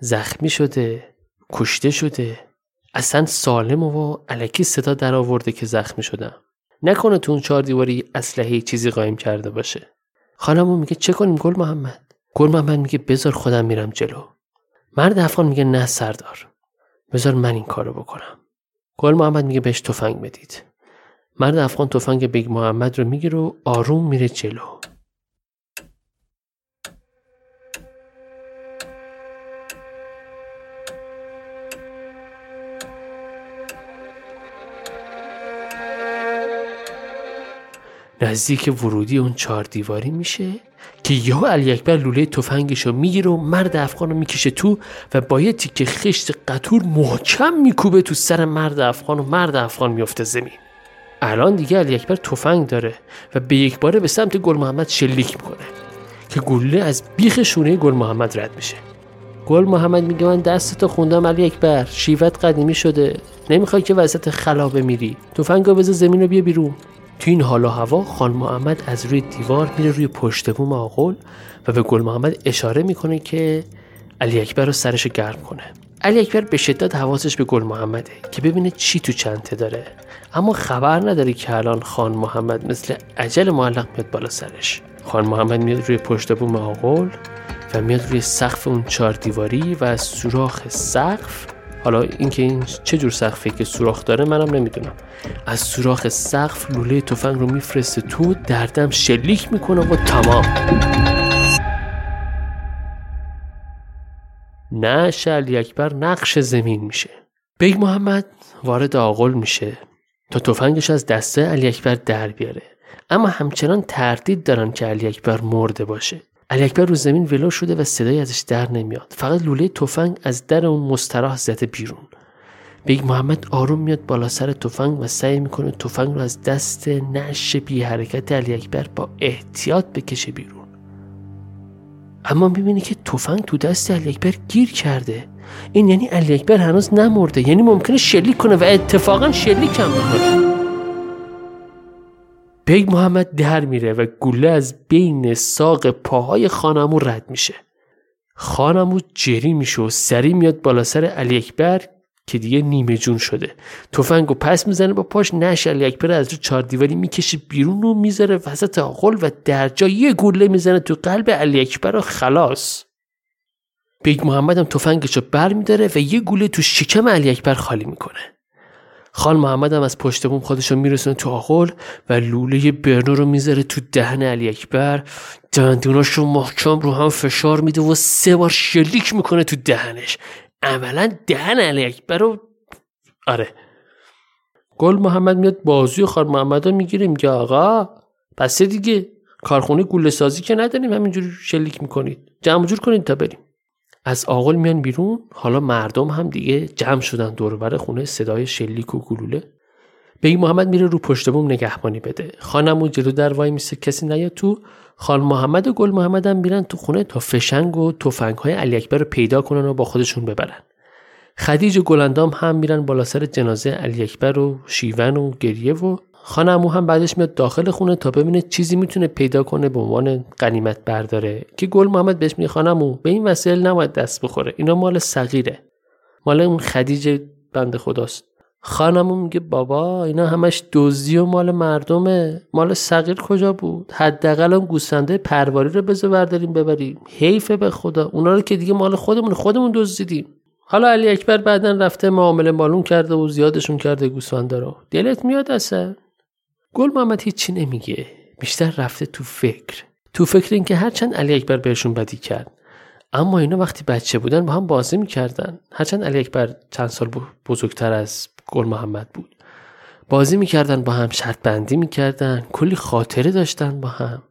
زخمی شده کشته شده. اصلا سالم و علکی صدا در آورده که زخمی شدم. نکنه تو اون چهار دیواری اسلحه چیزی قایم کرده باشه. خان عمو میگه چه کنیم گل محمد؟ گل محمد میگه بذار خودم میرم جلو. مرد افغان میگه نه سردار. بذار من این کارو بکنم. گل محمد میگه بهش تفنگ بدید. مرد افغان تفنگ بیگ محمد رو می‌گیره و آروم میره جلو. نزدیک ورودی اون چهار دیواری میشه؟ که یهو علی اکبر لوله تفنگشو می‌گیره و مرد افغان رو می‌کشه تو و با یه تیکه خشت قطور محکم میکوبه تو سر مرد افغان و مرد افغان میفته زمین. الان دیگه علی اکبر تفنگ داره و به یک باره به سمت گل محمد شلیک می‌کنه که گله از بیخ شونه گل محمد رد میشه. گل محمد میگه من دستتو خوندم علی اکبر شیوت قدیمی شده. نمی‌خوای که وسط خلابه میری. تفنگو بذار زمین رو بیا بیرون. تو این حال و هوا خان محمد از روی دیوار میره روی پشت بوم آقل و به گل محمد اشاره می‌کنه که علی اکبر رو سرش گرم کنه. علی اکبر به شدت حواسش به گل محمده که ببینه چی تو چنته داره. اما خبر نداره که الان خان محمد مثل عجل معلق میاد بالا سرش. خان محمد میاد روی پشت بوم آقل و میاد روی سقف اون چهار دیواری و از سوراخ سقف حالا اینکه این چه جور سقفی که سوراخ داره منم نمی‌دونم. از سوراخ سقف لوله تفنگ رو میفرسته تو دردم شلیک می‌کنه و تمام. نه علی اکبر نقش زمین میشه. بیگ محمد وارد آغل میشه تا تفنگش از دست علی اکبر در بیاره. اما همچنان تردید دارن که علی اکبر مرده باشه. علی اکبر رو زمین ولو شده و صدایی ازش در نمیاد. فقط لوله تفنگ از در اون مستراح زده بیرون. بیگ محمد آروم میاد بالا سر تفنگ و سعی می‌کنه تفنگ رو از دست نعش بی حرکت علی اکبر با احتیاط بکشه بیرون. اما می‌بینی که تفنگ تو دست علی اکبر گیر کرده. این یعنی علی اکبر هنوز نمرده. یعنی ممکنه شلیک کنه و اتفاقا شلیک هم می‌کنه. بیگ محمد در میره و گلوله از بین ساق پاهای خان عمو رد میشه. خان عمو جری میشه و سریع میاد بالا سر علی اکبر که دیگه نیمه جون شده. تفنگ رو پس می‌زنه با پاش نعش علی اکبر از رو چهار دیواری می‌کشه بیرون و می‌ذاره وسط آغل و در جا یه گوله می‌زنه تو قلب علی اکبر و خلاص. بیگ محمد هم تفنگش رو بر میداره و یه گوله تو شکم علی اکبر خالی می‌کنه. خان محمد هم از پشت بوم خودش رو میرسونه تو آغل و لوله برنو رو می‌ذاره تو دهن علی اکبر. دندوناش رو محکم رو هم فشار میده و سه بار شلیک می‌کنه تو دهنش. عملا دهن علی اکبر رو آره. گل محمد میاد بازوی خال محمد رو می‌گیره میگه آقا پس دیگه کارخونه گوله سازی که نداریم همینجوری شلیک می‌کنید. جمع جور کنید تا بریم. از آقل میان بیرون. حالا مردم هم دیگه جمع شدن دوربر خونه صدای شلیک و گلوله. بگی محمد میره رو پشت بوم نگهبانی بده. خانم و جلو در وای میسه کسی نیاد تو. خان محمد و گل محمد هم میرن تو خونه تا فشنگ و تفنگ های علی اکبر رو پیدا کنن و با خودشون ببرن. خدیج و گلندام هم میرن بالا سر جنازه علی اکبر و شیون و گریه و خانمو هم بعدش میاد داخل خونه تا ببینه چیزی می‌تونه پیدا کنه به عنوان قنیمت برداره. که گل محمد بهش میگه خانمو به این وسیله نباید دست بخوره اینا مال صغیره. مال اون خدیجه بنده خداست. خانمو میگه بابا اینا همش دزدی و مال مردمه. مال صغیر کجا بود؟ حداقل اون گوسفنده پرواری رو بذار برداریم ببریم. حیفه به خدا. اونا رو که دیگه مال خودمون خودمون دزدیدیم. حالا علی اکبر بعدا رفته معامله مالون کرده و زیادشون کرده گوسفنده رو. دلت میاد اصلا؟ گل محمد هیچی نمیگه. بیشتر رفته تو فکر. تو فکر اینکه هرچند علی اکبر بهشون بدی کرد. اما اینا وقتی بچه بودن با هم بازی می‌کردن. هرچند علی اکبر چند سال بزرگتر از گل محمد بود. بازی می‌کردن با هم شرط بندی می‌کردن. کلی خاطره داشتن با هم.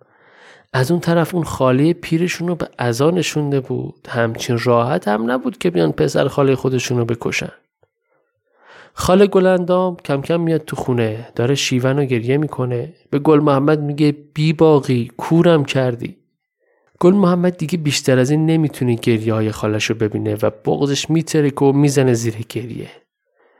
از اون طرف اون خاله پیرشون رو به ازا نشونده بود. همچین راحت هم نبود که بیان پسر خاله خودشون رو بکشن. خاله گلندام کم کم میاد تو خونه داره شیون و گریه می‌کنه. به گل محمد میگه بی باقی کورم کردی. گل محمد دیگه بیشتر از این نمی‌تونه گریه های خاله‌ش رو ببینه و بغضش میترکه و می‌زنه زیر گریه.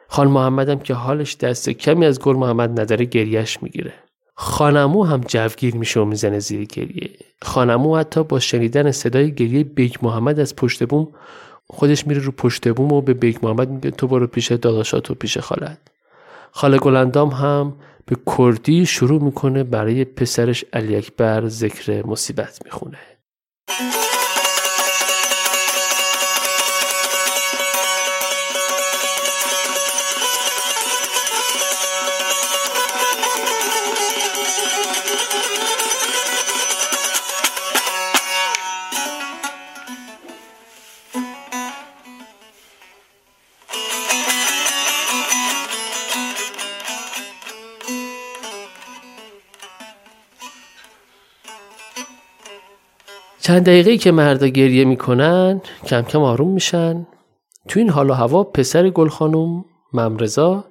خان محمدم که حالش دست کمی از گل محمد نداره گریهش می‌گیره. خان عمو هم جوگیر میشه و می‌زنه زیر گریه. خان عمو حتی با شنیدن صدای گریه بیگ محمد از پشت بوم خودش میره رو پشت بوم و به بیگ محمد میگه تو برو پیش داداشات و پیش خالت. خاله گلندام هم به کردی شروع می‌کنه برای پسرش علی اکبر ذکر مصیبت می‌خونه. چند دقیقه که مردا گریه می‌کنن کم کم آروم میشن. تو این حال و هوا پسر گل خانم ممرزا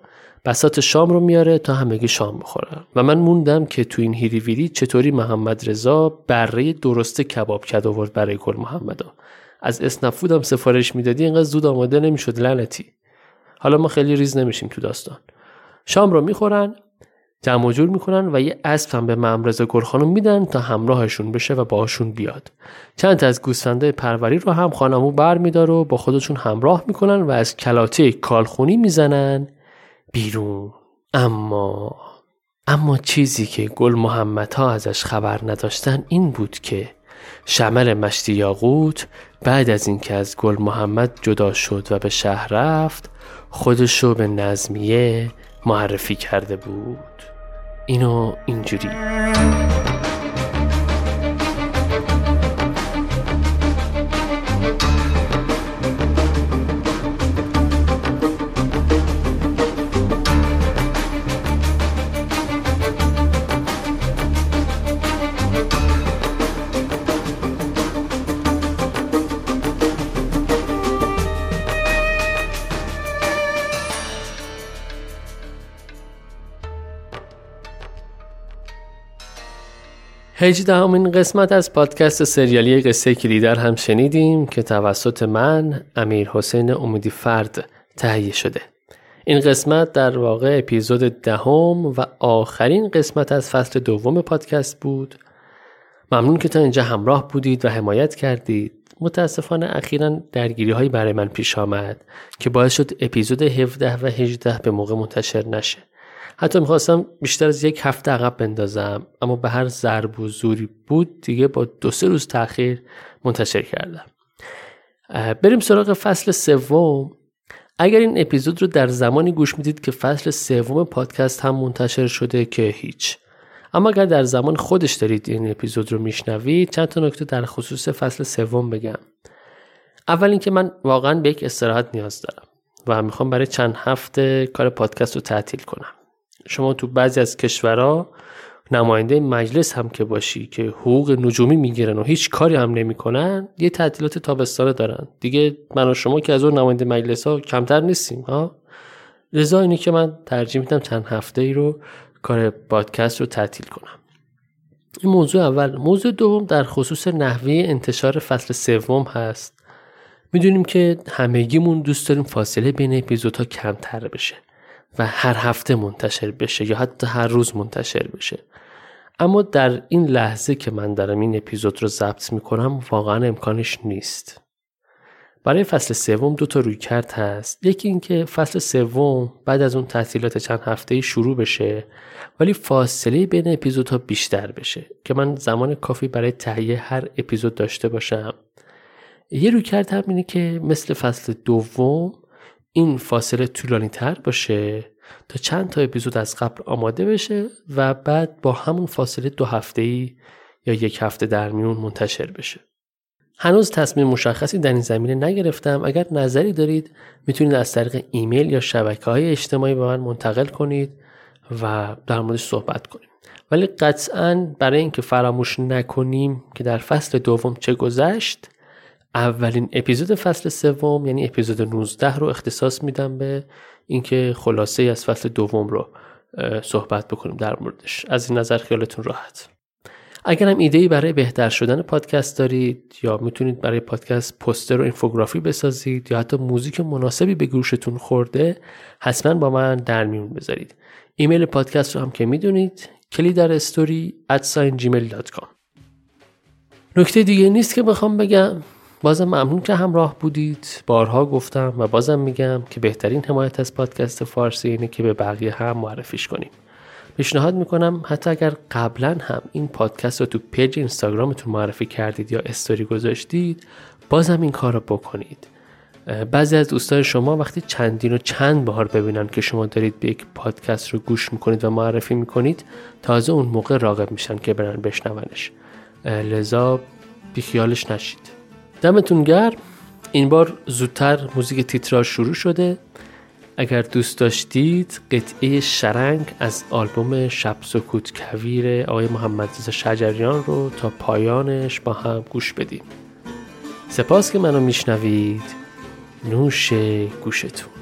بسات شام رو میاره تا همگی شام بخورن و من موندم که تو این هیری ویری چطوری محمد رضا بره درست کباب کد آورد برای گل محمدا. از اسنفودم سفارش می‌دادی اینقدر زود آماده نمی‌شد لعنتی. حالا ما خیلی ریز نمیشیم تو داستان. شام رو می‌خورن جمع جور می‌کنن و یه اسب هم به ممرز گلخانم میدن تا همراهشون بشه و باهاشون بیاد. چند تا از گوسفنده پروری رو هم خانمو بر میدار و با خودشون همراه می‌کنن و از کلاته کالخونی می‌زنن بیرون. اما اما چیزی که گل محمد ها ازش خبر نداشتن این بود که شمل مشتی یاقوت بعد از اینکه از گل محمد جدا شد و به شهر رفت خودشو به نظمیه معرفی کرده بود. اینو اینجوری. هجدهمین قسمت از پادکست سریالی قصه کلیدر هم شنیدیم که توسط من امیر حسین امیدی فرد تهیه شده. این قسمت در واقع اپیزود دهم و آخرین قسمت از فصل دوم پادکست بود. ممنون که تا اینجا همراه بودید و حمایت کردید. متاسفانه اخیرا درگیری هایی برای من پیش آمد که باعث شد اپیزود 17 و 18 به موقع منتشر نشه. حتی می‌خواستم بیشتر از یک هفته عقب بندازم اما به هر ضرب و زوری بود دیگه با دو سه روز تاخیر منتشر کردم. بریم سراغ فصل سوم. اگر این اپیزود رو در زمانی گوش می‌دید که فصل سوم پادکست هم منتشر شده که هیچ. اما اگر در زمان خودش دارید این اپیزود رو میشنوید چند تا نکته در خصوص فصل سوم بگم. اول اینکه من واقعا به یک استراحت نیاز دارم و می‌خوام برای چند هفته کار پادکست رو تعطیل کنم. شما تو بعضی از کشورها نماینده مجلس هم که باشی که حقوق نجومی می‌گیرن و هیچ کاری هم نمی‌کنن یه تعطیلات تابستانه دارن. دیگه من و شما که از اون نماینده مجلس ها کمتر نیستیم ها؟ لذا اینی که من ترجیح میدم چند هفته ای رو کار پادکست رو تعطیل کنم. این موضوع اول. موضوع دوم در خصوص نحوه انتشار فصل سوم هست. می‌دونیم که همگیمون دوست داریم فاصله بین اپیزودها کمتر بشه. و هر هفته منتشر بشه یا حتی هر روز منتشر بشه. اما در این لحظه که من دارم این اپیزود رو ضبط می‌کنم واقعا امکانش نیست. برای فصل سوم دو تا روی کرد هست. یکی اینکه فصل سوم بعد از اون تعطیلات چند هفته شروع بشه ولی فاصله بین اپیزودها بیشتر بشه که من زمان کافی برای تهیه هر اپیزود داشته باشم. یه روی کرد هم اینه که مثل فصل دوم این فاصله طولانی تر باشه تا چند تا اپیزود از قبل آماده بشه و بعد با همون فاصله دو هفته ای یا یک هفته در میون منتشر بشه. هنوز تصمیم مشخصی در این زمینه نگرفتم. اگر نظری دارید می‌تونید از طریق ایمیل یا شبکه های اجتماعی به من منتقل کنید و در موردش صحبت کنیم ولی قطعا برای اینکه فراموش نکنیم که در فصل دوم چه گذشت اولین اپیزود فصل سوم یعنی اپیزود 19 رو اختصاص میدم به اینکه خلاصه از فصل دوم رو صحبت بکنیم در موردش. از این نظر خیالتون راحت. اگر هم ایده برای بهتر شدن پادکست دارید یا می‌تونید برای پادکست پوستر و اینفوگرافی بسازید یا حتی موزیک مناسبی به گوشتون خورده حتما با من در میون بذارید. ایمیل پادکست رو هم که می‌دونید کلی در استوری نکته دیگه نیست که بخوام بگم؟ بازم ممنون که همراه بودید. بارها گفتم و بازم میگم که بهترین حمایت از پادکست فارسی اینه که به بقیه هم معرفیش کنیم. پیشنهاد می‌کنم حتی اگر قبلا هم این پادکست رو تو پیج اینستاگرامتون معرفی کردید یا استوری گذاشتید بازم این کار رو بکنید بعضی از دوستان شما وقتی چندین و چند بار ببینن که شما دارید به یک پادکست رو گوش می‌کنید و معرفی می‌کنید تازه اون موقع راغب میشن که برن بشنونش. لذا بیخیالش نشید. دمتون گرم. این بار زودتر موزیک تیتراژ شروع شده. اگر دوست داشتید قطعه شرنگ از آلبوم شب سکوت کویر آقای محمد رضا شجریان رو تا پایانش با هم گوش بدیم سپاس که منو میشنوید. نوش گوشتون.